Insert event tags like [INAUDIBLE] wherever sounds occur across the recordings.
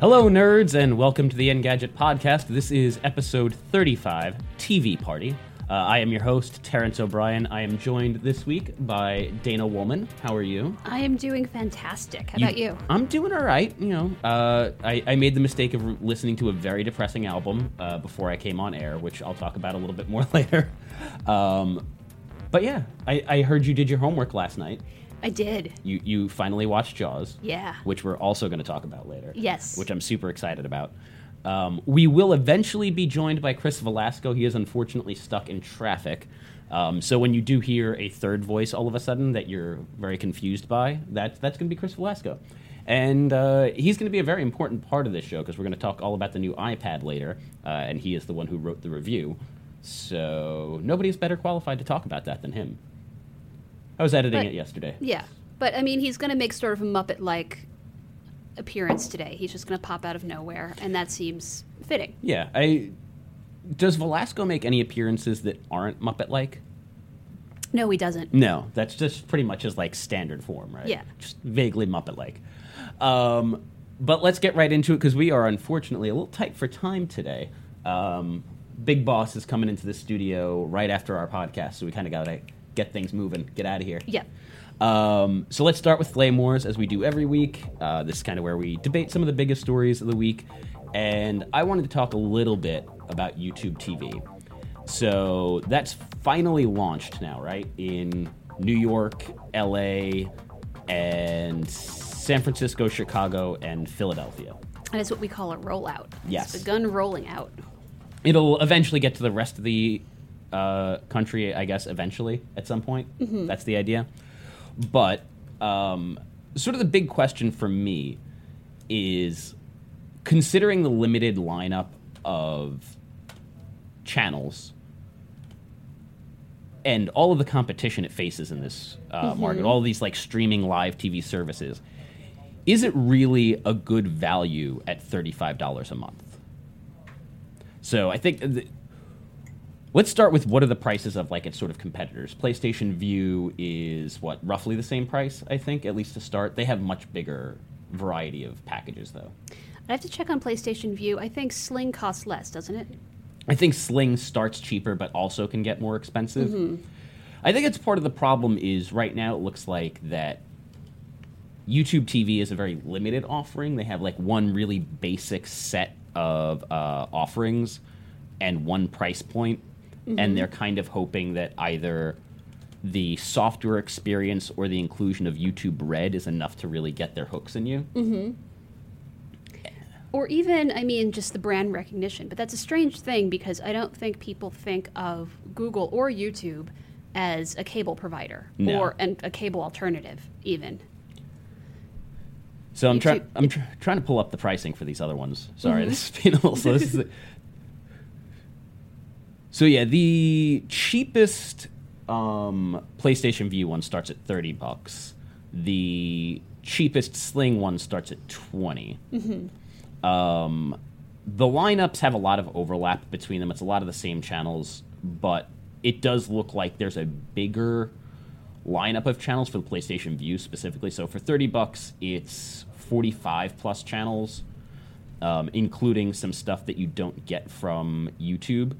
Hello, nerds, and welcome to the Engadget Podcast. This is episode 35, TV Party. Uh, I am your host, Terrence O'Brien. I am joined this week by Dana Wollman. How are you? I am doing fantastic. How about you? I'm doing all right. You know, uh, I, I, made the mistake of listening to a very depressing album uh, before I came on air, which I'll talk about a little bit more [LAUGHS] later. Um, but yeah, I, I heard you did your homework last night. I did. You you finally watched Jaws. Yeah. Which we're also going to talk about later. Yes. Which I'm super excited about. Um, we will eventually be joined by Chris Velazco. He is unfortunately stuck in traffic. Um, so when you do hear a third voice all of a sudden that you're very confused by, that, that's going to be Chris Velazco. And uh, he's going to be a very important part of this show because we're going to talk all about the new iPad later, uh, and he is the one who wrote the review. So nobody's better qualified to talk about that than him. I was editing but, it yesterday. Yeah, but I mean, he's going to make sort of a Muppet like appearance today. He's just going to pop out of nowhere, and that seems fitting. Yeah, I does Velazco make any appearances that aren't Muppet like? No, he doesn't. No, that's just pretty much his like standard form, right? Yeah, just vaguely Muppet like. Um, but let's get right into it because we are unfortunately a little tight for time today. Um, Big Boss is coming into the studio right after our podcast, so we kind of got to get things moving, get out of here. Yeah. Um, so let's start with Flame Wars as we do every week. Uh, this is kind of where we debate some of the biggest stories of the week. And I wanted to talk a little bit about YouTube TV. So that's finally launched now, right? In New York, LA, and San Francisco, Chicago, and Philadelphia. And it's what we call a rollout. Yes. It's begun rolling out. It'll eventually get to the rest of the uh, country, I guess, eventually at some point. Mm-hmm. That's the idea. But um, sort of the big question for me is considering the limited lineup of channels and all of the competition it faces in this uh, mm-hmm. market, all these like streaming live TV services, is it really a good value at $35 a month? So I think th- Let's start with what are the prices of like its sort of competitors. PlayStation Vue is what roughly the same price, I think, at least to start. They have much bigger variety of packages though. I have to check on PlayStation Vue. I think Sling costs less, doesn't it? I think Sling starts cheaper but also can get more expensive. Mm-hmm. I think it's part of the problem is right now it looks like that YouTube TV is a very limited offering. They have like one really basic set of uh, offerings and one price point mm-hmm. and they're kind of hoping that either the software experience or the inclusion of YouTube Red is enough to really get their hooks in you. Mm-hmm. Or even, I mean, just the brand recognition. But that's a strange thing because I don't think people think of Google or YouTube as a cable provider no. or an, a cable alternative, even. So I'm trying. I'm tr- trying to pull up the pricing for these other ones. Sorry, mm-hmm. this is little. So this is so yeah, the cheapest um, PlayStation Vue one starts at thirty bucks. The cheapest Sling one starts at 20 mm-hmm. um, the lineups have a lot of overlap between them. It's a lot of the same channels, but it does look like there's a bigger lineup of channels for the PlayStation Vue specifically. So for 30 bucks, it's 45 plus channels, um, including some stuff that you don't get from YouTube.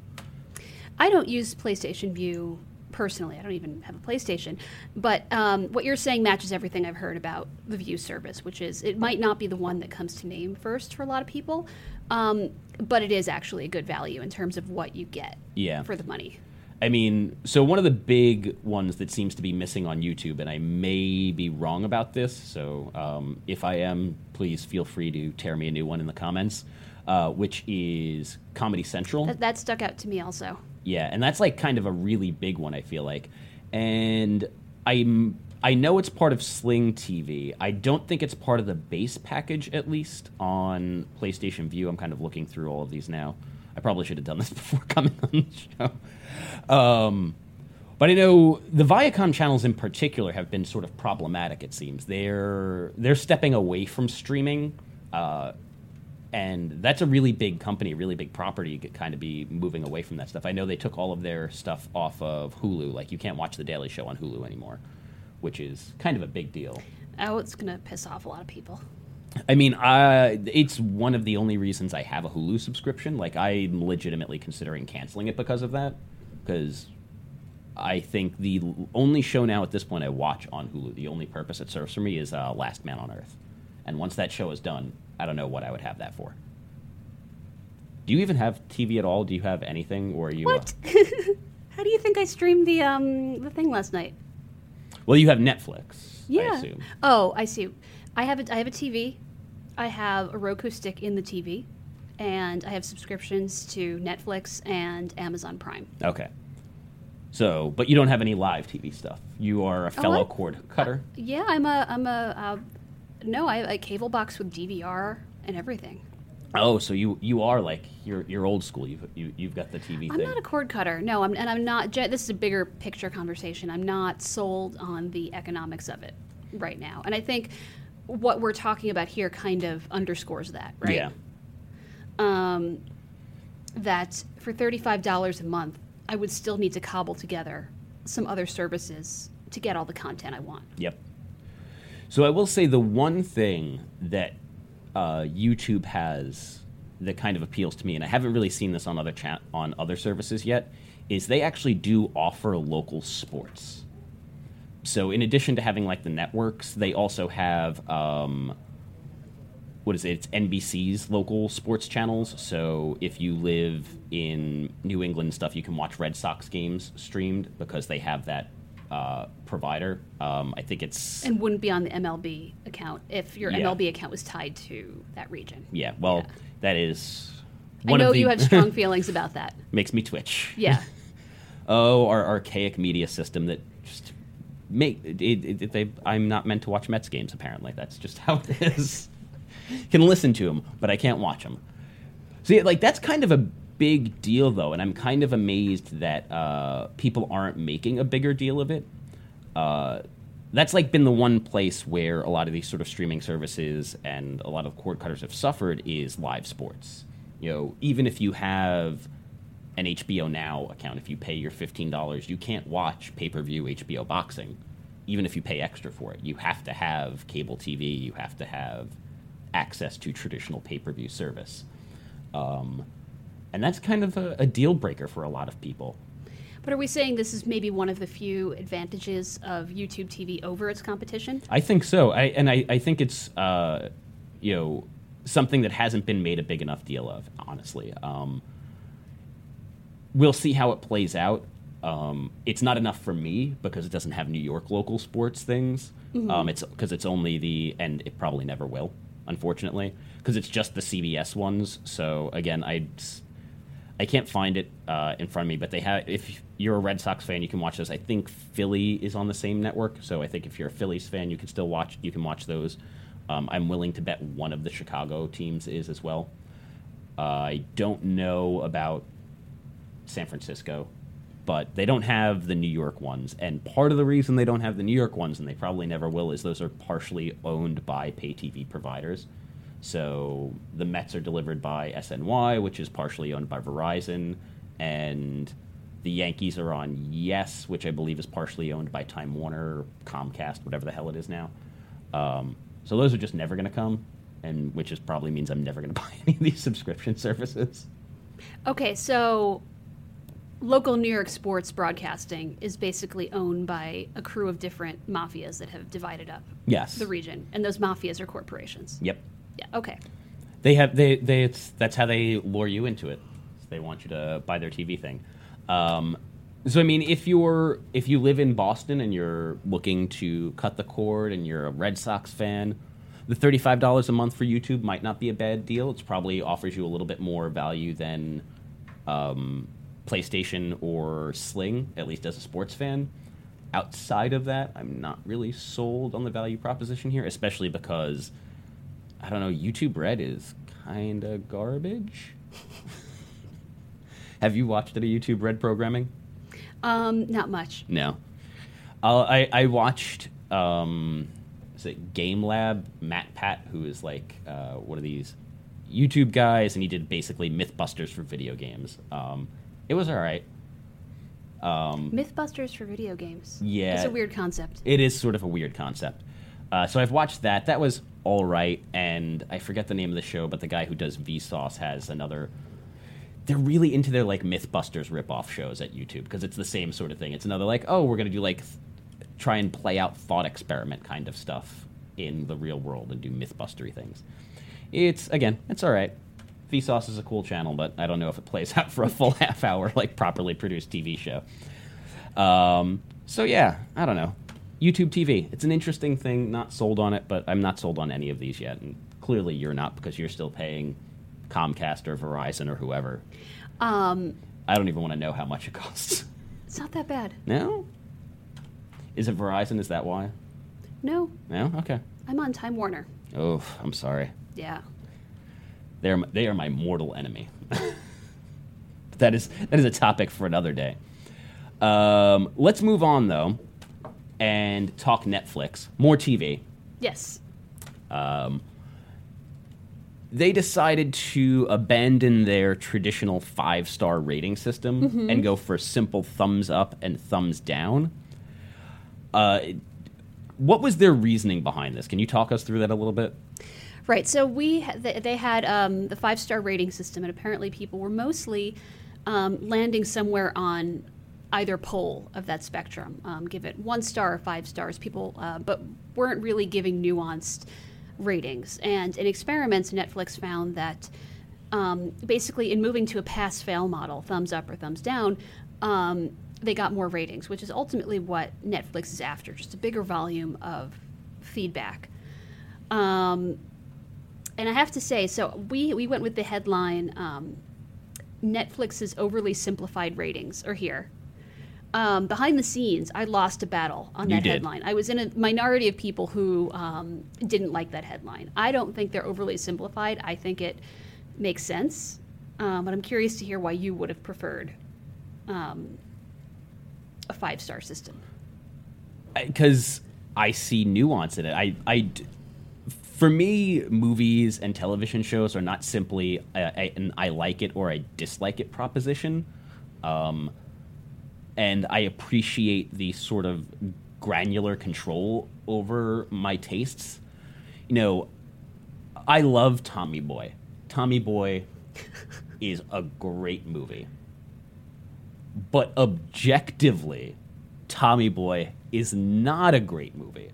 I don't use PlayStation Vue personally. I don't even have a PlayStation. But um, what you're saying matches everything I've heard about the Vue service, which is it might not be the one that comes to name first for a lot of people, um, but it is actually a good value in terms of what you get Yeah. for the money. I mean, so one of the big ones that seems to be missing on YouTube, and I may be wrong about this, so um, if I am, please feel free to tear me a new one in the comments, uh, which is Comedy Central. That, that stuck out to me also. Yeah, and that's like kind of a really big one. I feel like, and I'm I know it's part of Sling TV. I don't think it's part of the base package, at least on PlayStation Vue. I'm kind of looking through all of these now. I probably should have done this [LAUGHS] before coming on the show. Um, but I know the Viacom channels in particular have been sort of problematic. It seems they're they're stepping away from streaming. Uh, and that's a really big company, really big property. You could kind of be moving away from that stuff. I know they took all of their stuff off of Hulu. Like you can't watch The Daily Show on Hulu anymore, which is kind of a big deal. Oh, it's going to piss off a lot of people. I mean, I, it's one of the only reasons I have a Hulu subscription. Like I'm legitimately considering canceling it because of that. Because I think the only show now at this point I watch on Hulu, the only purpose it serves for me is uh, Last Man on Earth. And once that show is done, I don't know what I would have that for. Do you even have TV at all? Do you have anything, or are you? uh, What? [LAUGHS] How do you think I streamed the um the thing last night? well, you have Netflix. I Yeah. assume. Oh, I see. I have a I have a TV. I have a Roku stick in the TV, and I have subscriptions to Netflix and Amazon Prime. Okay. So, but you don't have any live TV stuff. You are a fellow what? cord cutter. Yeah, I'm a I'm a uh, no. I have a cable box with DVR and everything. Oh, so you you are like you're you're old school. You've you, you've got the TV I'm thing. not a cord cutter. No, I'm, and I'm not. This is a bigger picture conversation. I'm not sold on the economics of it right now, and I think what we're talking about here kind of underscores that, right? Yeah. um, that for $35 a month, I would still need to cobble together some other services to get all the content I want. Yep. So I will say the one thing that uh, YouTube has that kind of appeals to me, and I haven't really seen this on other chat on other services yet, is they actually do offer local sports. So in addition to having like the networks, they also have um, what is it? It's NBC's local sports channels. So if you live in New England and stuff, you can watch Red Sox games streamed because they have that uh, provider. Um, I think it's And wouldn't be on the MLB account if your Yeah. MLB account was tied to that region. yeah. Well, Yeah. that is I know the you have strong [LAUGHS] feelings about that. makes me twitch. Yeah. [LAUGHS] Oh, our archaic media system that just make it, it, they, I'm not meant to watch Mets games. Apparently, that's just how it is. [LAUGHS] Can listen to them, but I can't watch them. See, like that's kind of a big deal, though, and I'm kind of amazed that uh, people aren't making a bigger deal of it. Uh, that's like been the one place where a lot of these sort of streaming services and a lot of cord cutters have suffered is live sports. You know, even if you have an HBO Now account, if you pay your fifteen dollars, you can't watch pay per view HBO boxing, even if you pay extra for it. You have to have cable TV. You have to have access to traditional pay per view service, um, and that's kind of a, a deal breaker for a lot of people. But are we saying this is maybe one of the few advantages of YouTube TV over its competition? I think so. I, and I, I think it's uh, you know something that hasn't been made a big enough deal of. Honestly, um, we'll see how it plays out. Um, it's not enough for me because it doesn't have New York local sports things. Um, it's because it's only the and it probably never will, unfortunately, because it's just the CBS ones. So again, I I can't find it uh, in front of me, but they have. If you're a Red Sox fan, you can watch those. I think Philly is on the same network, so I think if you're a Phillies fan, you can still watch. You can watch those. Um, I'm willing to bet one of the Chicago teams is as well. Uh, I don't know about San Francisco, but they don't have the New York ones. And part of the reason they don't have the New York ones, and they probably never will, is those are partially owned by pay TV providers. So the Mets are delivered by SNY, which is partially owned by Verizon, and the Yankees are on Yes, which I believe is partially owned by Time Warner, Comcast, whatever the hell it is now. Um, so those are just never going to come, and which is probably means I'm never going [LAUGHS] to buy any of these subscription services. Okay, so local New York sports broadcasting is basically owned by a crew of different mafias that have divided up Yes. the region, and those mafias are corporations. Yep. Yeah. Okay. They have they they it's that's how they lure you into it. They want you to buy their TV thing. Um, so I mean, if you're if you live in Boston and you're looking to cut the cord and you're a Red Sox fan, the thirty five dollars a month for YouTube might not be a bad deal. It's probably offers you a little bit more value than um, PlayStation or Sling, at least as a sports fan. Outside of that, I'm not really sold on the value proposition here, especially because I don't know, YouTube Red is kind of garbage. [LAUGHS] Have you watched any YouTube Red programming? Um, not much. No. Uh, I I watched um, is it Game Lab MatPat, who is like uh, one of these YouTube guys, and he did basically MythBusters for video games. Um, it was all right. Um, MythBusters for video games. Yeah. It's a weird concept. it is sort of a weird concept. Uh, so I've watched that. That was all right, and I forget the name of the show, but the guy who does Vsauce has another. They're really into their like MythBusters ripoff shows at YouTube because it's the same sort of thing. It's another like, oh, we're gonna do like, th- try and play out thought experiment kind of stuff in the real world and do MythBustery things. It's again, it's all right. Vsauce is a cool channel, but I don't know if it plays [LAUGHS] out for a full half hour like properly produced TV show. Um, so yeah, I don't know. YouTube TV. It's an interesting thing. Not sold on it, but I'm not sold on any of these yet. And clearly, you're not because you're still paying Comcast or Verizon or whoever. Um, I don't even want to know how much it costs. [LAUGHS] it's not that bad. no. Is it Verizon? Is that why? No, No. Okay. I'm on Time Warner. Oh, I'm sorry. Yeah. They're they are my mortal enemy. [LAUGHS] that is that is a topic for another day. Um, let's move on though, and talk Netflix. More TV. Yes. Um, they decided to abandon their traditional five star rating system and go for simple thumbs up and thumbs down. Uh, what was their reasoning behind this? Can you talk us through that a little bit? Right. So we they they had um, the five star rating system, and apparently people were mostly um, landing somewhere on either pole of that spectrum. Um, give it one star or five stars. People, uh, but weren't really giving nuanced ratings. And in experiments, Netflix found that um, basically in moving to a pass fail model, thumbs up or thumbs down. Um, they got more ratings, which is ultimately what Netflix is after, just a bigger volume of feedback. Um, and I have to say, so we we went with the headline um, Netflix's overly simplified ratings are here. Um, behind the scenes, I lost a battle on You that did. headline. I was in a minority of people who um, didn't like that headline. I don't think they're overly simplified. I think it makes sense, um, but I'm curious to hear why you would have preferred um, a five star system. because I see nuance in it. I, I for me, movies and television shows are not simply a, a, an I like it or I dislike it proposition. Um, and I appreciate the sort of granular control over my tastes. You know, I love Tommy Boy. Tommy Boy [LAUGHS] is a great movie. But objectively, Tommy Boy is not a great movie.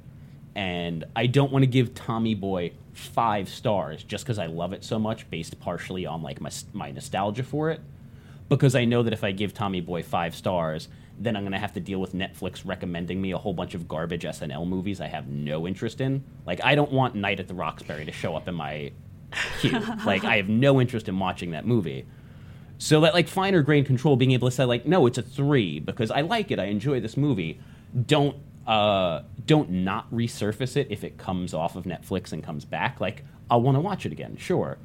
And I don't want to give Tommy Boy five stars just because I love it so much, based partially on like my, my nostalgia for it. Because I know that if I give Tommy Boy five stars, then I'm going to have to deal with Netflix recommending me a whole bunch of garbage SNL movies I have no interest in. Like, I don't want Night at the Roxbury to show up in my [LAUGHS] queue. like, I have no interest in watching that movie. So that like finer grain control, being able to say like, no, it's a three because I like it, I enjoy this movie. Don't uh, don't not resurface it if it comes off of Netflix and comes back. Like I want to watch it again, sure,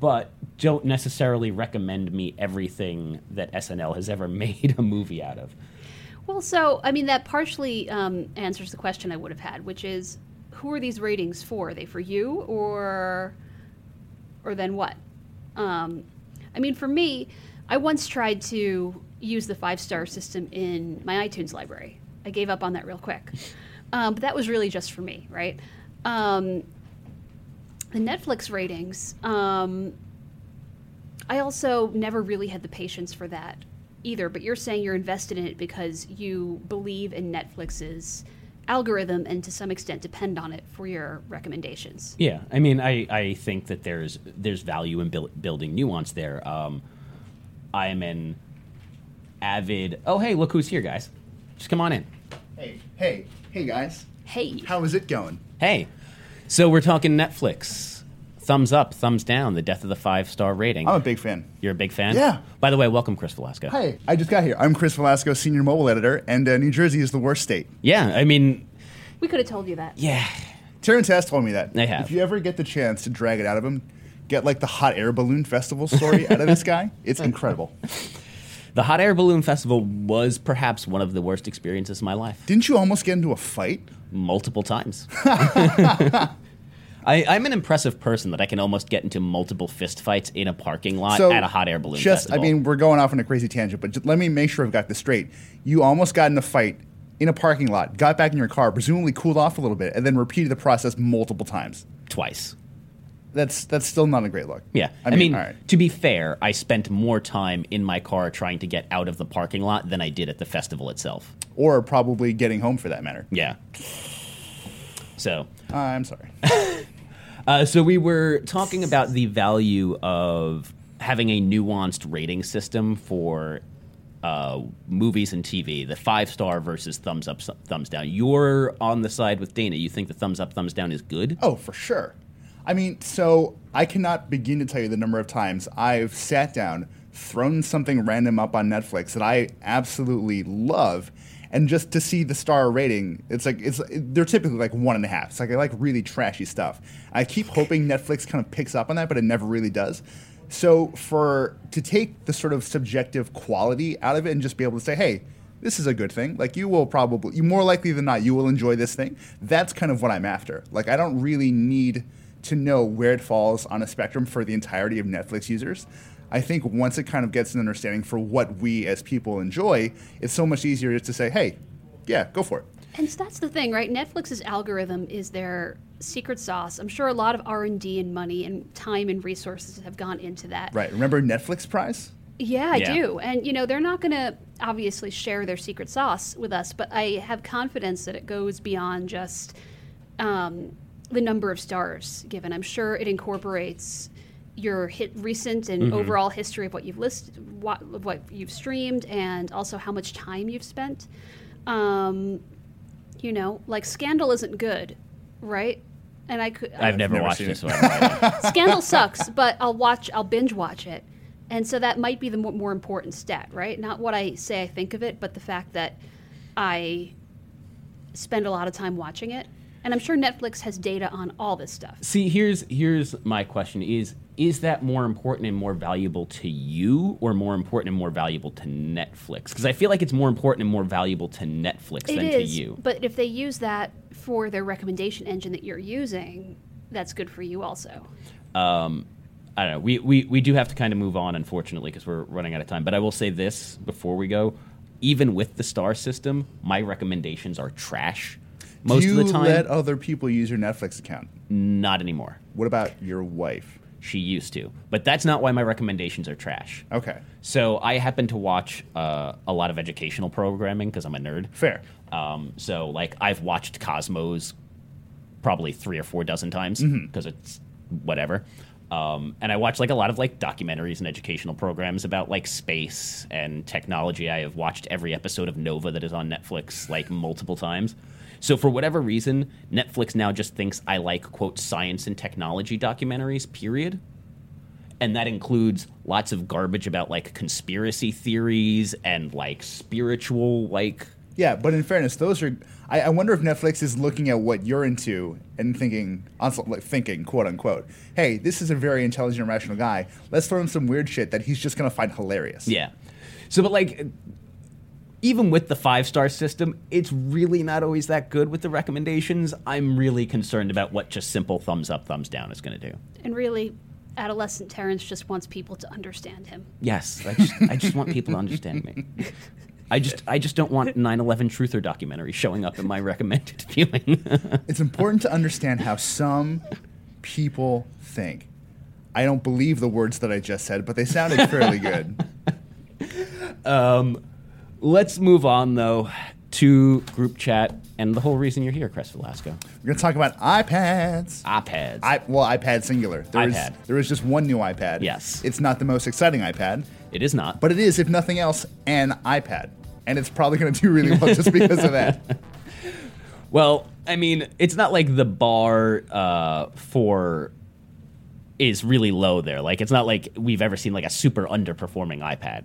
but don't necessarily recommend me everything that SNL has ever [LAUGHS] made a movie out of. Well, so I mean that partially um, answers the question I would have had, which is, who are these ratings for? Are they for you, or, or then what? Um, I mean, for me, I once tried to use the five star system in my iTunes library. I gave up on that real quick, um, but that was really just for me, right? Um, the Netflix ratings. Um, I also never really had the patience for that either, but you're saying you're invested in it because you believe in Netflix's algorithm and to some extent depend on it for your recommendations. Yeah, I mean, I, I think that there's there's value in buil- building nuance there. Um, I am an avid. Oh, hey, look who's here, guys! Just come on in. Hey, hey, hey, guys. Hey, How is it going? Hey, so we're talking Netflix. Thumbs up, thumbs down. The death of the five star rating. I'm a big fan. You're a big fan. Yeah. By the way, welcome, Chris Velazco. Hi, I just got here. I'm Chris Velazco, senior mobile editor, and uh, New Jersey is the worst state. Yeah, I mean, we could have told you that. yeah. Terrence has told me that. They have. If you ever get the chance to drag it out of him, get like the hot air balloon festival story out of this guy. It's incredible. [LAUGHS] The Hot Air Balloon Festival was perhaps one of the worst experiences of my life. Didn't you almost get into a fight? multiple times. [LAUGHS] I, I'm an impressive person that I can almost get into multiple fistfights in a parking lot at a hot air balloon Festival. just, festival. I mean, we're going off on a crazy tangent, but just let me make sure I've got this straight. You almost got in a fight in a parking lot, got back in your car, presumably cooled off a little bit, and then repeated the process multiple times. twice. That's that's still not a great look. Yeah, I mean, all right. to be fair, I spent more time in my car trying to get out of the parking lot than I did at the festival itself. or probably getting home for that matter. Yeah. So, Uh, I'm sorry. [LAUGHS] Uh, so we were talking about the value of having a nuanced rating system for uh, movies and TV, the five star versus thumbs up, thumbs down. You're on the side with Dana. You think the thumbs up, thumbs down is good? Oh, for sure. I mean, so I cannot begin to tell you the number of times I've sat down, thrown something random up on Netflix that I absolutely love, and just to see the star rating, it's like it's they're typically like one and a half. It's like I like really trashy stuff. I keep hoping Netflix kind of picks up on that, but it never really does. So for to take the sort of subjective quality out of it and just be able to say, hey, this is a good thing. Like you will probably, you more likely than not, you will enjoy this thing. That's kind of what I'm after. Like I don't really need to know where it falls on a spectrum for the entirety of Netflix users. I think once it kind of gets an understanding for what we as people enjoy, it's so much easier just to say, hey, yeah, go for it. And that's the thing, right? Netflix's algorithm is their secret sauce. I'm sure a lot of R&D and money and time and resources have gone into that. Right. Remember Netflix Prize? Yeah, I Yeah. do. And you know, they're not going to obviously share their secret sauce with us, but I have confidence that it goes beyond just um, the number of stars given. I'm sure it incorporates your hit recent and overall history of what you've listed, what, what you've streamed, and also how much time you've spent. Um, you know, like Scandal isn't good, right? And I could. I've never, never watched seen this it. one. [LAUGHS] Scandal sucks, but I'll watch. I'll binge watch it, and so that might be the more, more important stat, right? Not what I say I think of it, but the fact that I spend a lot of time watching it, and I'm sure Netflix has data on all this stuff. See, here's here's my question: Is is that more important and more valuable to you, or more important and more valuable to Netflix? Because I feel like it's more important and more valuable to Netflix It than is, to you. but if they use that for their recommendation engine that you're using, that's good for you also. um, I don't know. We, we, we do have to kind of move on, unfortunately, because we're running out of time. But I will say this before we go: even with the star system, my recommendations are trash most Do you of the time. let other people use your Netflix account? not anymore. What about your wife? She used to, but that's not why my recommendations are trash. Okay. So I happen to watch uh, a lot of educational programming because I'm a nerd. Fair. Um, so like I've watched Cosmos probably three or four dozen times because it's whatever. Um, and I watch like a lot of like documentaries and educational programs about like space and technology. I have watched every episode of Nova that is on Netflix like multiple times. So for whatever reason, Netflix now just thinks I like quote science and technology documentaries. Period and that includes lots of garbage about like conspiracy theories and like spiritual like Yeah, but in fairness, those are. I, I wonder if Netflix is looking at what you're into and thinking, like, thinking, quote unquote, hey, this is a very intelligent, rational guy. Let's throw him some weird shit that he's just going to find hilarious. yeah so but like even with the five star system it's really not always that good with the recommendations i'm really concerned about what just simple thumbs up thumbs down is going to do And really, adolescent Terrence just wants people to understand him. yes i just, I just want people to understand me I just, I just don't want 9/11 truther documentary showing up in my recommended [LAUGHS] viewing. It's important to understand how some people think. I don't believe the words that I just said, but they sounded fairly good. [LAUGHS] Um, let's move on though to group chat and the whole reason you're here, Chris Velazco. We're going to talk about iPads. iPads. I, well, iPad singular. There is- iPad. there is just one new iPad. Yes. It's not the most exciting iPad, it is not. but it is, if nothing else, an iPad. And it's probably going to do really well just because of that. [LAUGHS] Well, I mean, it's not like the bar uh, for is really low there. Like, it's not like we've ever seen like a super underperforming iPad.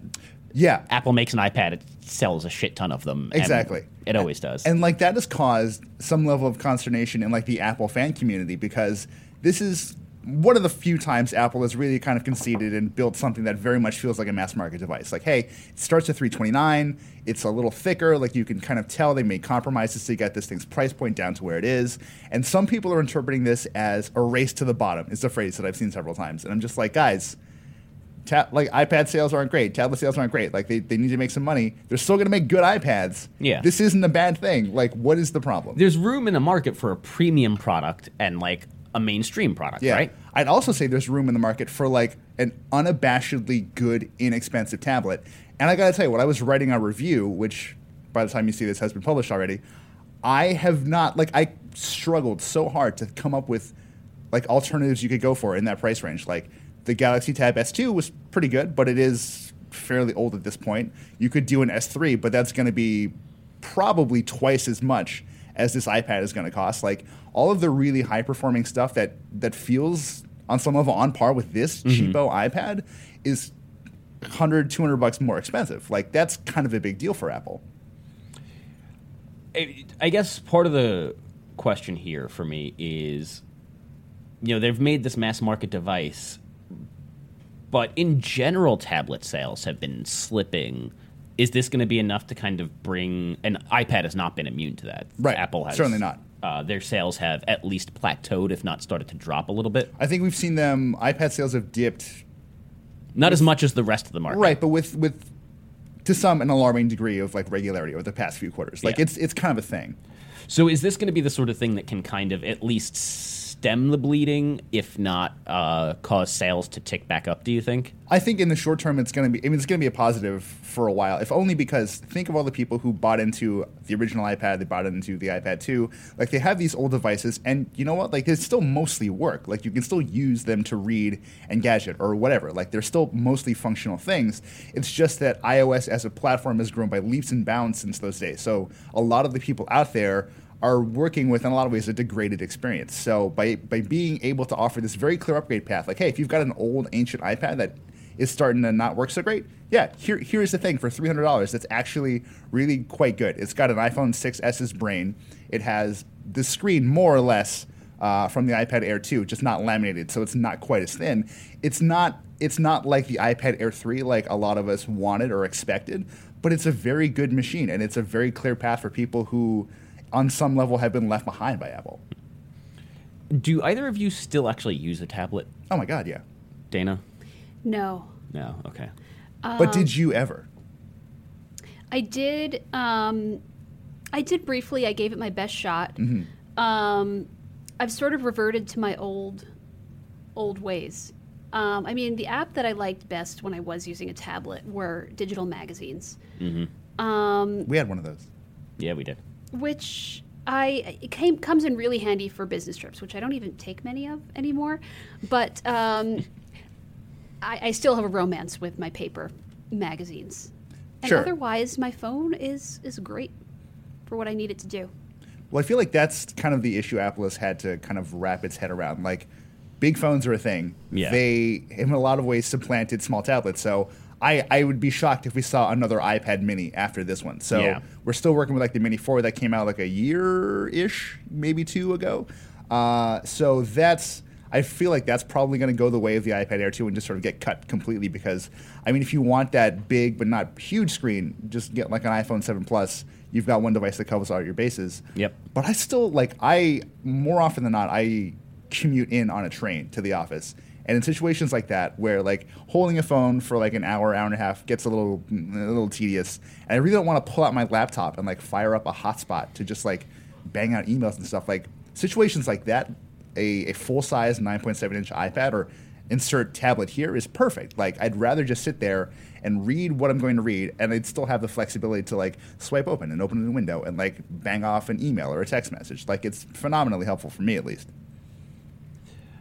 Yeah. Apple makes an iPad, it sells a shit ton of them. Exactly. It always does. And like that has caused some level of consternation in like the Apple fan community because this is one of the few times Apple has really kind of conceded and built something that very much feels like a mass market device. Like, hey, it starts at 329, it's a little thicker, like you can kind of tell they made compromises to get this thing's price point down to where it is. And some people are interpreting this as a race to the bottom, is the phrase that I've seen several times. And I'm just like, guys, ta- like iPad sales aren't great, tablet sales aren't great. Like they, they need to make some money. They're still going to make good iPads. Yeah. this isn't a bad thing. Like, what is the problem? There's room in the market for a premium product and like a mainstream product, yeah, right? I'd also say there's room in the market for like an unabashedly good, inexpensive tablet. And I got to tell you, when I was writing a review, which by the time you see this has been published already, I have not like I struggled so hard to come up with like alternatives you could go for in that price range. Like the Galaxy Tab S2 was pretty good, but it is fairly old at this point. You could do an S3, but that's going to be probably twice as much as this iPad is going to cost. Like all of the really high performing stuff that that feels on some level on par with this mm-hmm. cheapo iPad is 100 200 bucks more expensive. Like that's kind of a big deal for Apple. I I guess part of the question here for me is, you know, they've made this mass market device, but in general, tablet sales have been slipping. Is this going to be enough to kind of bring? And iPad has not been immune to that. Right. Apple has Certainly not. Uh, their sales have at least plateaued, if not started to drop a little bit. I think we've seen them iPad sales have dipped Not as much as the rest of the market. Right, but with with to some an alarming degree of like regularity over the past few quarters. Like Yeah. it's it's kind of a thing. So is this going to be the sort of thing that can kind of at least stem the bleeding, if not uh, cause sales to tick back up? Do you think? I think in the short term it's going to be I mean it's going to be a positive for a while, if only because think of all the people who bought into the original iPad, they bought into the iPad 2. Like they have these old devices and you know what? Like they still mostly work. Like you can still use them to read Engadget or whatever. Like they're still mostly functional things. It's just that iOS as a platform has grown by leaps and bounds since those days. So a lot of the people out there are working with in a lot of ways a degraded experience. So by by being able to offer this very clear upgrade path, like hey, if you've got an old ancient iPad that is starting to not work so great, yeah, here here's the thing for three hundred dollars that's actually really quite good. It's got an iPhone 6s's brain. It has the screen more or less uh, from the iPad Air 2, just not laminated, so it's not quite as thin. It's not it's not like the iPad Air 3 like a lot of us wanted or expected, but it's a very good machine and it's a very clear path for people who on some level have been left behind by Apple. Do either of you still actually use a tablet, Oh my god, yeah. Dana? No. No. Okay. but did you ever? I did. Um, I did briefly. I gave it my best shot. Um, I've sort of reverted to my old, old ways. Um, I mean, the app that I liked best when I was using a tablet were digital magazines, um, We had one of those. Yeah, we did. Which I it came comes in really handy for business trips, which I don't even take many of anymore. But um, [LAUGHS] I, I still have a romance with my paper magazines. And Sure. otherwise, my phone is is great for what I need it to do. Well, I feel like that's kind of the issue Apple has had to kind of wrap its head around. Like, big phones are a thing. Yeah. They, in a lot of ways, supplanted small tablets. So I, I would be shocked if we saw another iPad mini after this one. So Yeah. we're still working with like the Mini 4 that came out like a year ish, maybe two ago. Uh, so that's. I feel like that's probably going to go the way of the iPad Air 2 and just sort of get cut completely because, I mean, if you want that big but not huge screen, just get like an iPhone 7 Plus. You've got one device that covers all your bases. Yep. But I still like I more often than not I commute in on a train to the office. And in situations like that, where like holding a phone for like an hour, hour and a half gets a little, a little tedious, and I really don't want to pull out my laptop and like fire up a hotspot to just like bang out emails and stuff. Like situations like that, a, a full size 9.7 inch iPad or insert tablet here is perfect. Like I'd rather just sit there and read what I'm going to read, and I'd still have the flexibility to like swipe open and open a window and like bang off an email or a text message. Like it's phenomenally helpful for me at least.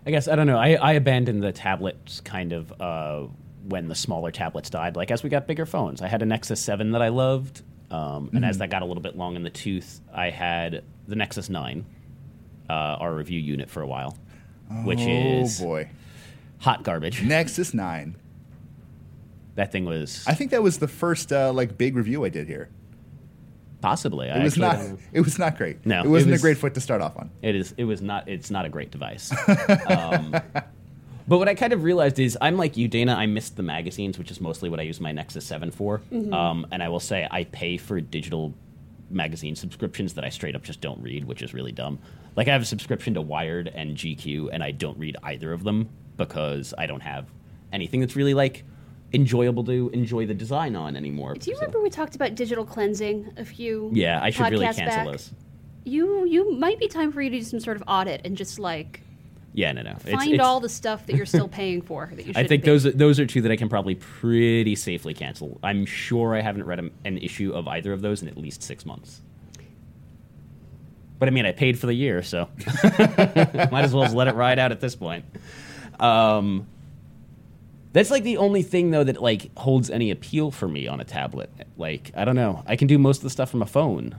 I guess I don't know. I, I abandoned the tablets kind of uh, when the smaller tablets died. Like as we got bigger phones, I had a Nexus Seven that I loved, um, and as that got a little bit long in the tooth, I had the Nexus Nine, uh, our review unit for a while, which is oh boy, hot garbage. [LAUGHS] Nexus Nine. That thing was I think that was the first uh, like big review I did here. Possibly. I It was not. don't- It was not great. No, it it wasn't was- a great foot to start off on. It is. It was not. It's not a great device. [LAUGHS] um, but what I kind of realized is I'm like you, Dana. I missed the magazines, which is mostly what I use my Nexus Seven for. Um, and I will say I pay for digital magazine subscriptions that I straight up just don't read, which is really dumb. Like I have a subscription to Wired and GQ, and I don't read either of them because I don't have anything that's really like enjoyable to enjoy the design on anymore. Do you So- remember we talked about digital cleansing a few? Yeah, I should really cancel back? those. You you might be time for you to do some sort of audit and just like Yeah, no, no. It's- find it's- all the stuff that you're still paying for that you. I think be. those are, those are two that I can probably pretty safely cancel. I'm sure I haven't read a, an issue of either of those in at least six months. But I mean, I paid for the year, so [LAUGHS] might as well just let it ride out at this point. Um, that's like the only thing though that like holds any appeal for me on a tablet. Like I don't know, I can do most of the stuff from a phone.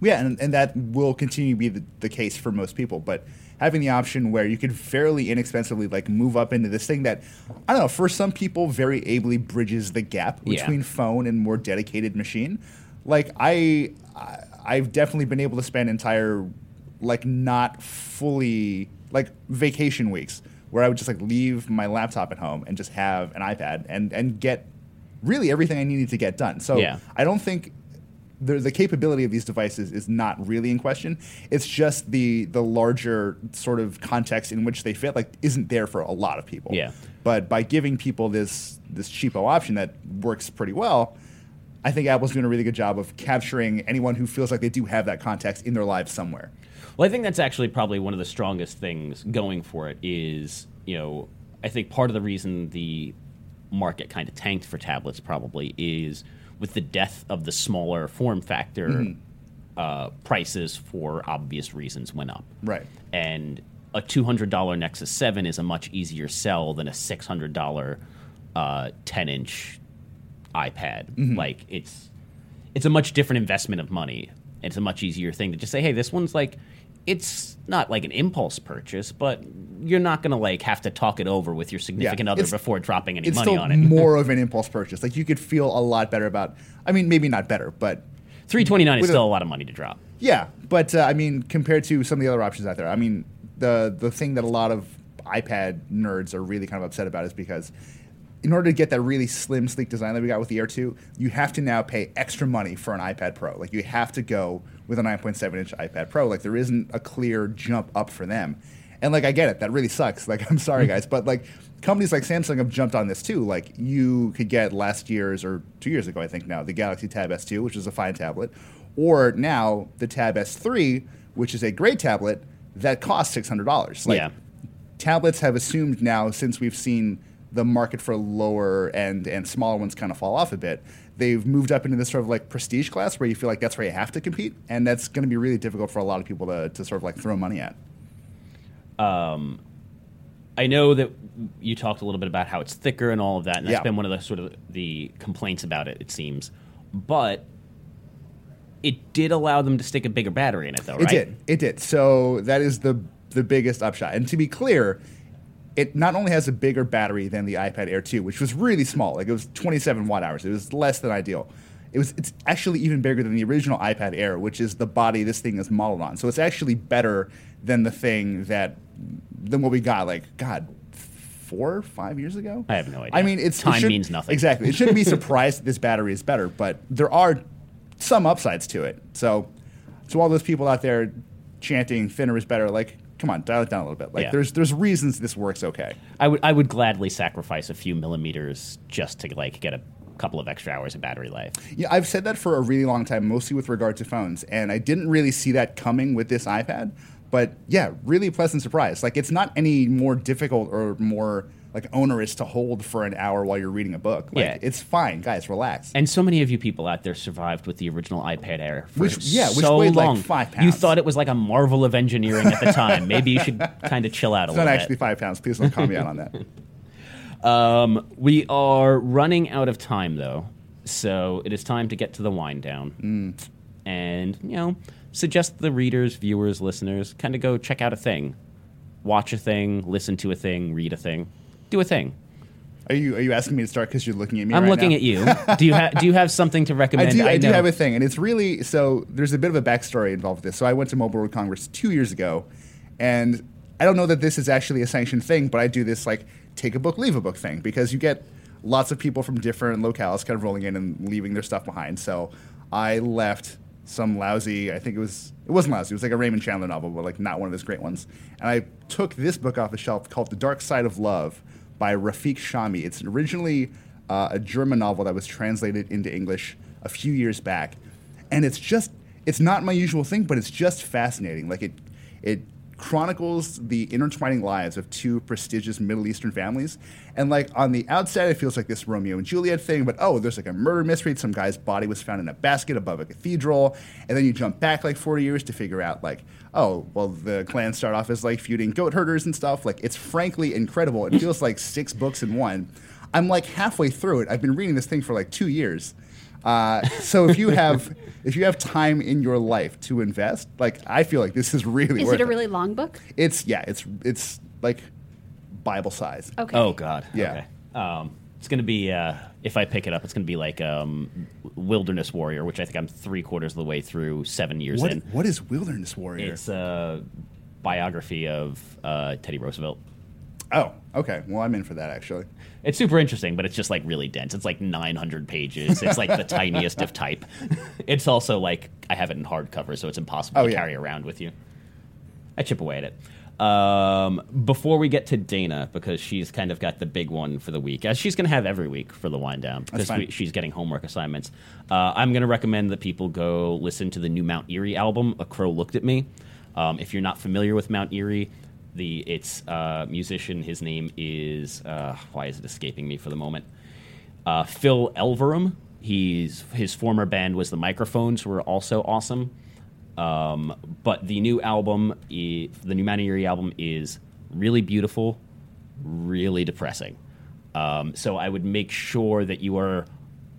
Yeah, and, and that will continue to be the, the case for most people. But having the option where you could fairly inexpensively like move up into this thing that I don't know for some people very ably bridges the gap Yeah. between phone and more dedicated machine. Like I, I I've definitely been able to spend entire like not fully like vacation weeks where I would just like leave my laptop at home and just have an iPad and and get really everything I needed to get done. So Yeah. I don't think the, the capability of these devices is not really in question. It's just the the larger sort of context in which they fit like isn't there for a lot of people. Yeah. But by giving people this this cheapo option that works pretty well, I think Apple's doing a really good job of capturing anyone who feels like they do have that context in their lives somewhere. Well, I think that's actually probably one of the strongest things going for it is, you know, I think part of the reason the market kind of tanked for tablets probably is with the death of the smaller form factor, uh, prices for obvious reasons went up. Right. And a $200 Nexus 7 is a much easier sell than a $600 uh, 10 inch iPad. Like, it's it's a much different investment of money. It's a much easier thing to just say, hey, this one's like, it's not like an impulse purchase, but you're not going to like have to talk it over with your significant other before dropping any money on it. [LAUGHS] more of an impulse purchase. Like you could feel a lot better about. I mean, maybe not better, but 329 is with a- still a lot of money to drop. Yeah, but uh, I mean, compared to some of the other options out there, I mean, the the thing that a lot of iPad nerds are really kind of upset about is because in order to get that really slim, sleek design that we got with the Air 2, you have to now pay extra money for an iPad Pro. Like you have to go with a 9.7 inch iPad Pro. Like there isn't a clear jump up for them. And like I get it, that really sucks. [LAUGHS] Like I'm sorry guys, but like companies like Samsung have jumped on this too. Like you could get last year's or two years ago, I think now, the Galaxy Tab S2, which is a fine tablet, or now the Tab S3, which is a great tablet that costs six hundred dollars. Like Yeah. tablets have assumed now since we've seen the market for lower end and smaller ones kind of fall off a bit they've moved up into this sort of like prestige class where you feel like that's where you have to compete and that's going to be really difficult for a lot of people to, to sort of like throw money at Um, I know that you talked a little bit about how it's thicker and all of that, and that's Yeah. been one of the sort of the complaints about it. It seems, but it did allow them to stick a bigger battery in it, though, It right? did. It did. So that is the the biggest upshot. And to be clear, it not only has a bigger battery than the iPad Air 2, which was really small. Like it was 27 watt hours. It was less than ideal. It was it's actually even bigger than the original iPad Air, which is the body this thing is modeled on. So it's actually better than the thing that than what we got like god 4 5 years ago. I have no idea. I mean, it's it Time should- means nothing. Exactly. It shouldn't be [LAUGHS] surprised that this battery is better, but there are some upsides to it. So, to all those people out there chanting thinner is better, like, come on, dial it down a little bit. Like, Yeah. there's there's reasons this works okay. I would I would gladly sacrifice a few millimeters just to like get a couple of extra hours of battery life. Yeah, I've said that for a really long time, mostly with regard to phones, and I didn't really see that coming with this iPad. But yeah, really pleasant surprise. Like it's not any more difficult or more like onerous to hold for an hour while you're reading a book. Like, Yeah. it's fine, guys. Relax. And so many of you people out there survived with the original iPad Air for Which- yeah, which so weighed like long. five You thought it was like a marvel of engineering at the [LAUGHS] time. Maybe you should kind of chill out a it's not actually bit. five pounds. Please don't call me out on that. [LAUGHS] Um, we are running out of time though, so it is time to get to the wind down. Mm. And you know, suggest the readers, viewers, listeners kind of go check out a thing, watch a thing, listen to a thing, read a thing, do a thing. Are you are you asking me to start because you're looking at me? I'm right looking now? at you. [LAUGHS] Do you have Do you have something to I recommend? do. I, do have a thing, and it's really so. There's a bit of a backstory involved with this. So I went to Mobile World Congress two years ago, and I don't know that this is actually a sanctioned thing, but I do this like take a book, leave a book thing because you get lots of people from different locales kind of rolling in and leaving their stuff behind. So I left some lousy. I think it was it wasn't lousy. It was like a Raymond Chandler novel, but like not one of his great ones. And I took this book off the shelf called The Dark Side of Love by Rafik Schami. It's originally uh, a German novel that was translated into English a few years back, and it's just it's not my usual thing, but it's just fascinating. Like it it chronicles the intertwining lives of two prestigious Middle Eastern families. And like on the outside, it feels like this Romeo and Juliet thing, but oh, there's like a murder mystery. Some guy's body was found in a basket above a cathedral. And then you jump back like 40 years to figure out like, oh, well, the clans start off as like feuding goat herders and stuff. Like it's frankly incredible. It feels like six books in one. I'm like halfway through it. I've been reading this thing for like two years. Uh, so if you have [LAUGHS] if you have time in your life to invest, like I feel like this is really Is worth it a really long book? It's yeah, it's it's like Bible size. Okay. Oh God. Yeah. Okay. Um, it's gonna be uh, if I pick it up, it's gonna be like um, Wilderness Warrior, which I think I'm three quarters of the way through, seven years What in. what is Wilderness Warrior? It's a biography of uh, Teddy Roosevelt. oh, okay. Well, I'm in for that actually. It's super interesting, but it's just like really dense. It's like 900 pages. It's like the [LAUGHS] tiniest of type. It's also like I have it in hardcover, so it's impossible Oh, to yeah. carry around with you. I chip away at it. Um, before we get to Dana, because she's kind of got the big one for the week, as she's going to have every week for the wind down, because we, she's getting homework assignments. Uh, I'm going to recommend that people go listen to the new Mount Eerie album, A Crow Looked at Me. Um, if you're not familiar with Mount Eerie, the it's uh, musician. His name is uh, why is it escaping me for the moment? Uh, Phil Elverum. He's his former band was the Microphones, were also awesome. Um, but the new album, the new Mount Eerie album, is really beautiful, really depressing. Um, so I would make sure that you are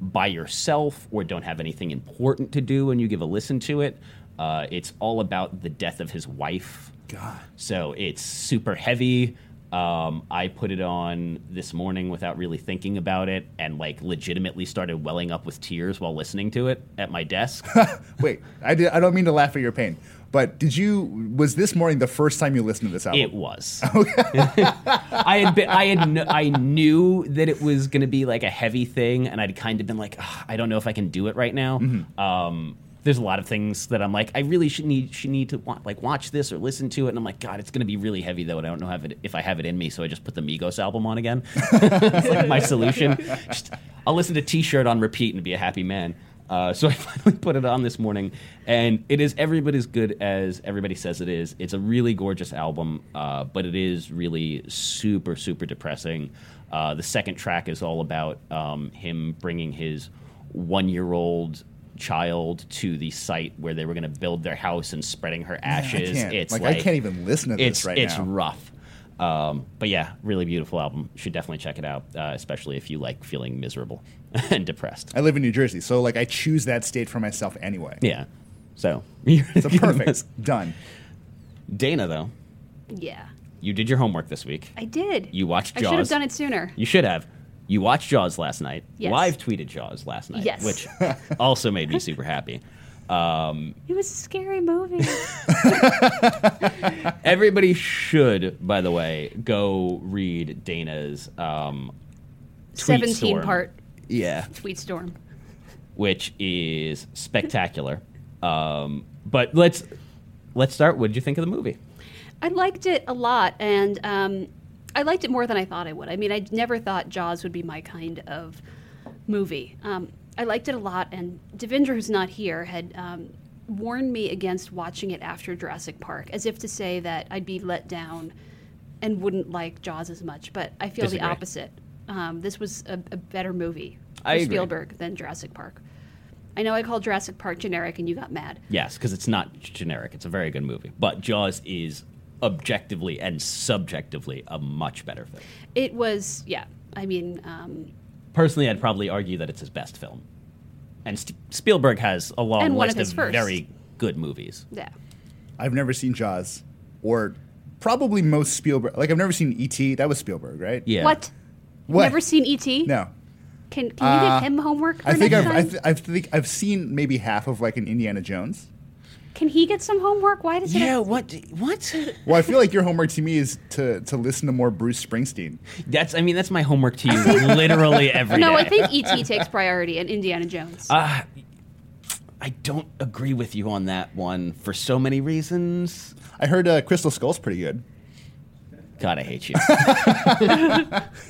by yourself or don't have anything important to do when you give a listen to it. Uh, it's all about the death of his wife. God. So it's super heavy. Um, I put it on this morning without really thinking about it, and like legitimately started welling up with tears while listening to it at my desk. [LAUGHS] Wait, I did. I don't mean to laugh at your pain, but did you? Was this morning the first time you listened to this album? It was. [LAUGHS] [LAUGHS] I had been, I had kn- I knew that it was going to be like a heavy thing, and I'd kind of been like, I don't know if I can do it right now. Um, there's a lot of things that I'm like, I really should need should need to like watch this or listen to it, and I'm like, God, it's to be really heavy though, and I don't know have it, if I have it in me, so I just put the Migos album on again. [LAUGHS] it's like my solution. Just, I'll listen to T-shirt on repeat and be a happy man. Uh, so [LAUGHS] I finally put it on this morning, and it is every bit as good as everybody says it is. It's a really gorgeous album, uh, but it is really super, super depressing. Uh, the second track is all about um, him bringing his one-year-old child to the site where they were going to build their house and spreading her I ashes. can't. It's like, like I can't even listen to this right it's now. It's rough. Um, but yeah, really beautiful album. Should definitely check it out, uh, especially if you like feeling miserable [LAUGHS] and depressed. I live in New Jersey, so like I choose that state for myself anyway. Yeah. So [LAUGHS] it's So perfect. Done. Dana, though, Yeah, you did your homework this week. I did. You watched I should have done it sooner. You should have. You watched Jaws last night. Yes. Live tweeted Jaws last night, Yes. which [LAUGHS] also made me super happy. Um, It was a scary movie. [LAUGHS] [LAUGHS] everybody should, by the way, go read Dana's um, Seventeen storm. part Yeah, tweet storm. which is spectacular. um, but let's let's start. What did you think of the movie? I liked it a lot, and um, I liked it more than I thought I would. I mean, I never thought Jaws would be my kind of movie. Um, I liked it a lot, and Devendra, who's not here, had um, warned me against watching it after Jurassic Park, as if to say that I'd be let down and wouldn't like Jaws as much. But I feel Disagree. the opposite. Um, this was a, a better movie for I agree. Spielberg than Jurassic Park. I know I called Jurassic Park generic, and you got mad. Yes, because it's not generic. It's a very good movie. But Jaws is objectively and subjectively a much better film. It was, yeah. I mean, um, Personally, I'd probably argue that it's his best film. And St- Spielberg has a long And one list of of very good movies. yeah. I've never seen Jaws, or probably most Spielberg. Like I've never seen E.T. That was Spielberg, right? Yeah. What? What? Never seen E.T.? No. Can Can you Uh, give him homework? For I think next I've I, th- I think I've seen maybe half of like an Indiana Jones. Can he get some homework? Why does it? Yeah, have- what? What? [LAUGHS] Well, I feel like your homework to me is to to listen to more Bruce Springsteen. That's. I mean, that's my homework to you, [LAUGHS] literally every day. No, I think E.T. takes priority and Indiana Jones. Uh, I don't agree with you on that one for so many reasons. I heard uh, Crystal Skull's pretty good. God, I hate you. [LAUGHS]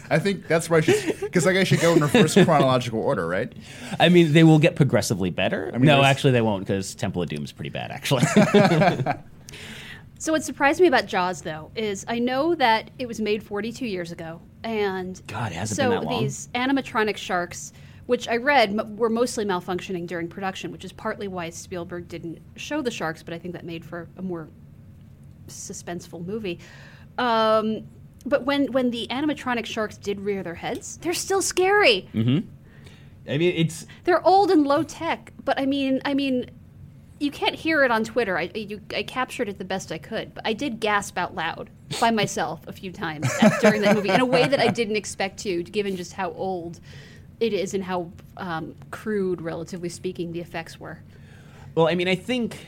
I think that's where I should because like I should go in reverse chronological order, right? I mean, they will get progressively better. mean, no, there's- actually, they won't because Temple of Doom is pretty bad. Actually, [LAUGHS] so what surprised me about Jaws, though, is I know that it was made 42 years ago, and God, it hasn't so been that long. these animatronic sharks, which I read m- were mostly malfunctioning during production, which is partly why Spielberg didn't show the sharks, but I think that made for a more suspenseful movie. Um, but when when the animatronic sharks did rear their heads, they're still scary. Mm-hmm. I mean, it's They're old and low tech, but I mean, I mean, you can't hear it on Twitter. I, you, I captured it the best I could, but I did gasp out loud by [LAUGHS] myself a few times during that movie in a way that I didn't expect to, given just how old it is and how um, crude, relatively speaking, the effects were. well. I mean, I think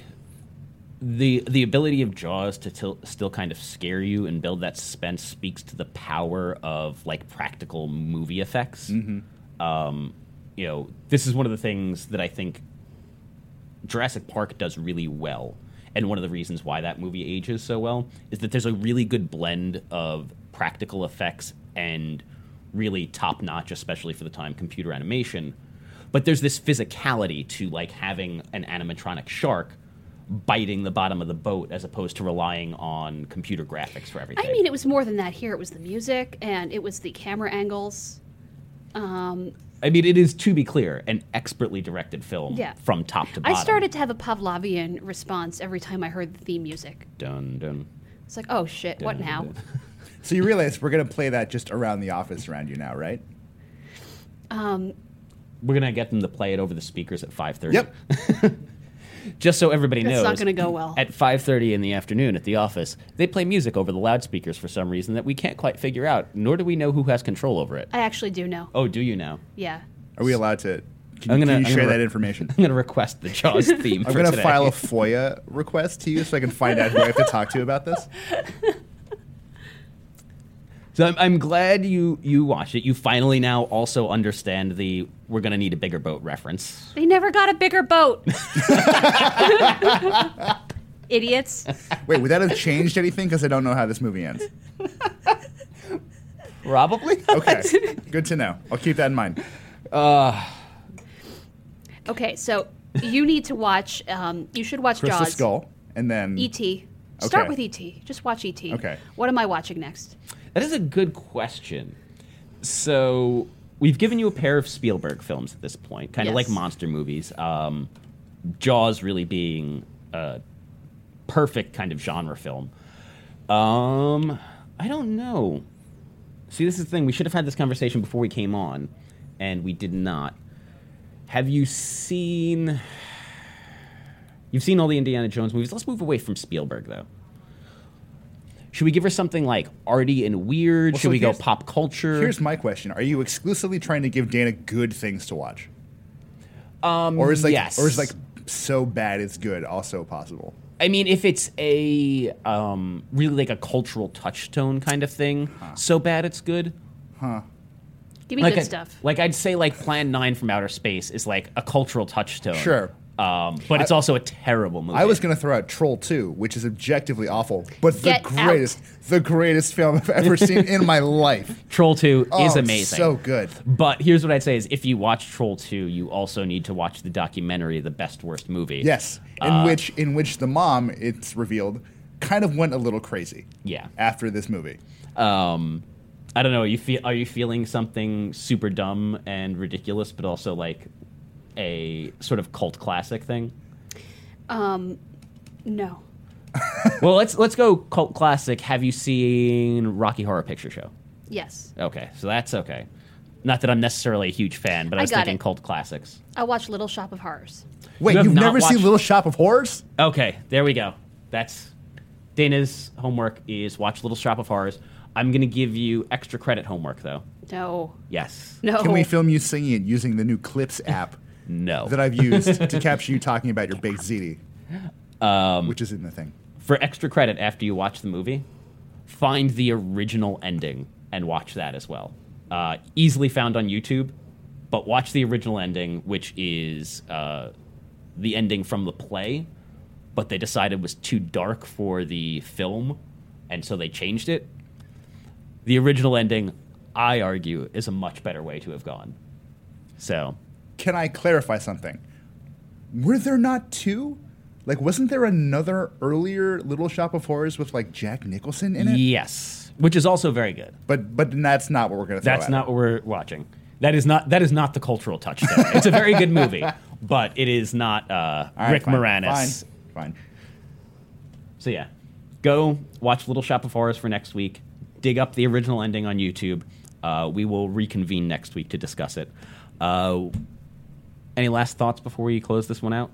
the the ability of Jaws to til- still kind of scare you and build that suspense speaks to the power of like practical movie effects. Um, you know, this is one of the things that I think Jurassic Park does really well. And one of the reasons why that movie ages so well is that there's a really good blend of practical effects and really top notch, especially for the time, computer animation. But there's this physicality to like having an animatronic shark biting the bottom of the boat as opposed to relying on computer graphics for everything. I mean, it was more than that here. It was the music and it was the camera angles. Um, I mean, it is to be clear, an expertly directed film Yeah. from top to bottom. I started to have a Pavlovian response every time I heard the theme music. dun dun. It's like, oh shit, what now? dun. [LAUGHS] So you realize we're gonna play that just around the office around you now, right? Um, We're gonna get them to play it over the speakers at five thirty. Yep. [LAUGHS] Just so everybody That's knows, not gonna go well. At five thirty in the afternoon at the office, they play music over the loudspeakers for some reason that we can't quite figure out. Nor do we know who has control over it. I actually do know. Oh, do you now? Yeah. Are we allowed to? Can, I'm gonna- can you I'm share gonna that information? [LAUGHS] I'm gonna request the Jaws [LAUGHS] theme. I'm gonna file a FOIA request to you so I can find out who I have to talk to about this. [LAUGHS] So I'm, I'm glad you you watched it. You finally now also understand the we're gonna need a bigger boat reference. They never got a bigger boat. [LAUGHS] Idiots. Wait, would that have changed anything? Because I don't know how this movie ends. Probably. Okay, [LAUGHS] good to know. I'll keep that in mind. Okay, so you need to watch. Um, you should watch Crystal Jaws. Skull, and then E.T. Start Okay. with E.T. Just watch E.T. Okay. What am I watching next? That is a good question. So we've given you a pair of Spielberg films at this point, kind of Yes. like monster movies. Um, Jaws really being a perfect kind of genre film. Um, I don't know. See, this is the thing. We should have had this conversation before we came on, and we did not. Have you seen? You've seen all the Indiana Jones movies. Let's move away from Spielberg, though. Should we give her something like arty and weird? Well, Should so we go pop culture? Here's my question: Are you exclusively trying to give Dana good things to watch, um, or is like, yes. or is like so bad it's good also possible? I mean, if it's a um, really like a cultural touchstone kind of thing, so bad it's good. Give me like good I- stuff. Like I'd say, like Plan Nine from Outer Space is like a cultural touchstone. Sure. Um, but it's also a terrible movie. I was going to throw out Troll 2, which is objectively awful, but the Get greatest, the greatest film I've ever seen in my [LAUGHS] life. Troll 2 is Oh, amazing. So good. But here's what I'd say is if you watch Troll 2, you also need to watch the documentary The Best Worst Movie. Yes, in Uh, which in which the mom, it's revealed, kind of went a little crazy. Yeah. After this movie. Um, I don't know. You feel are you feeling something super dumb and ridiculous, but also like a sort of cult classic thing? Um, No. [LAUGHS] well, let's let's go cult classic. Have you seen Rocky Horror Picture Show? Yes. Okay, so that's okay. Not that I'm necessarily a huge fan, but I I was got thinking it. cult classics. I watched Little Shop of Horrors. Wait, You have you have not never seen Little Shop of Horrors? Okay, there we go. That's Dana's homework is watch Little Shop of Horrors. I'm gonna give you extra credit homework though. No. Yes. No. Can we film you singing it using the new Clips app No. that I've used [LAUGHS] to capture you talking about your baked ziti? Um, which isn't a thing. For extra credit after you watch the movie, find the original ending and watch that as well. Uh, easily found on YouTube, but watch the original ending, which is uh, the ending from the play, but they decided was too dark for the film, and so they changed it. The original ending, I argue, is a much better way to have gone. So, Can I clarify something? Were there not two? Like, wasn't there another earlier Little Shop of Horrors with like Jack Nicholson in it? yes, which is also very good. But but that's not what we're gonna. Throw That's at not it. what we're watching. That is not that is not the cultural touchstone. it's a very good movie, [LAUGHS] but it is not uh, right, Rick fine, Moranis. Fine, fine. So yeah, go watch Little Shop of Horrors for next week. Dig up the original ending on YouTube. Uh, we will reconvene next week to discuss it. Uh, any last thoughts before we close this one out?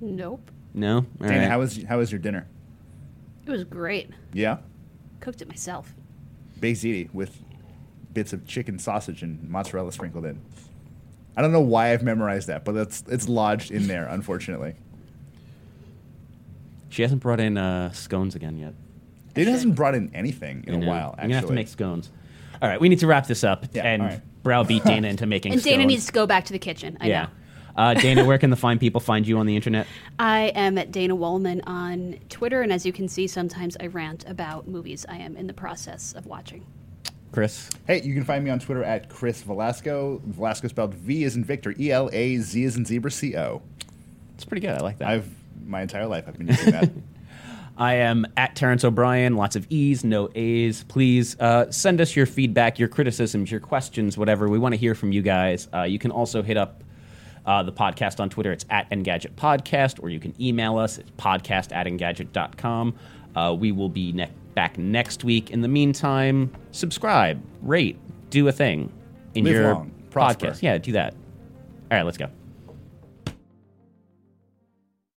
Nope. No. All Dana, right. how was how was your dinner? It was great. Yeah, Cooked it myself. baked ziti with bits of chicken sausage and mozzarella sprinkled in. I don't know why I've memorized that, but it's it's lodged in there, unfortunately. She hasn't brought in uh, scones again yet. It hasn't brought in anything in You a know, while. You're Actually, gonna have to make scones. All right, we need to wrap this up Yeah, and all right. browbeat Dana into [LAUGHS] making. And Dana scones. needs to go back to the kitchen. I yeah. know. Uh, [LAUGHS] Dana, where can the fine people find you on the internet? I am at Dana Wollman on Twitter, and as you can see, sometimes I rant about movies I am in the process of watching. Chris. Hey, you can find me on Twitter at Chris Velazco. Velazco spelled V is in Victor, E L A Z is in zebra, C O. It's pretty good. I like that. I've my entire life I've been using that. [LAUGHS] I am at Terrence O'Brien. Lots of E's, no A's. Please uh, send us your feedback, your criticisms, your questions, whatever. We want to hear from you guys. Uh, you can also hit up uh, the podcast on Twitter. It's at Engadget Podcast, or you can email us. It's podcast at Engadget.com. Uh, we will be ne- back next week. In the meantime, subscribe, rate, do a thing in Live your long, prosper. podcast. Yeah, do that. All right, let's go.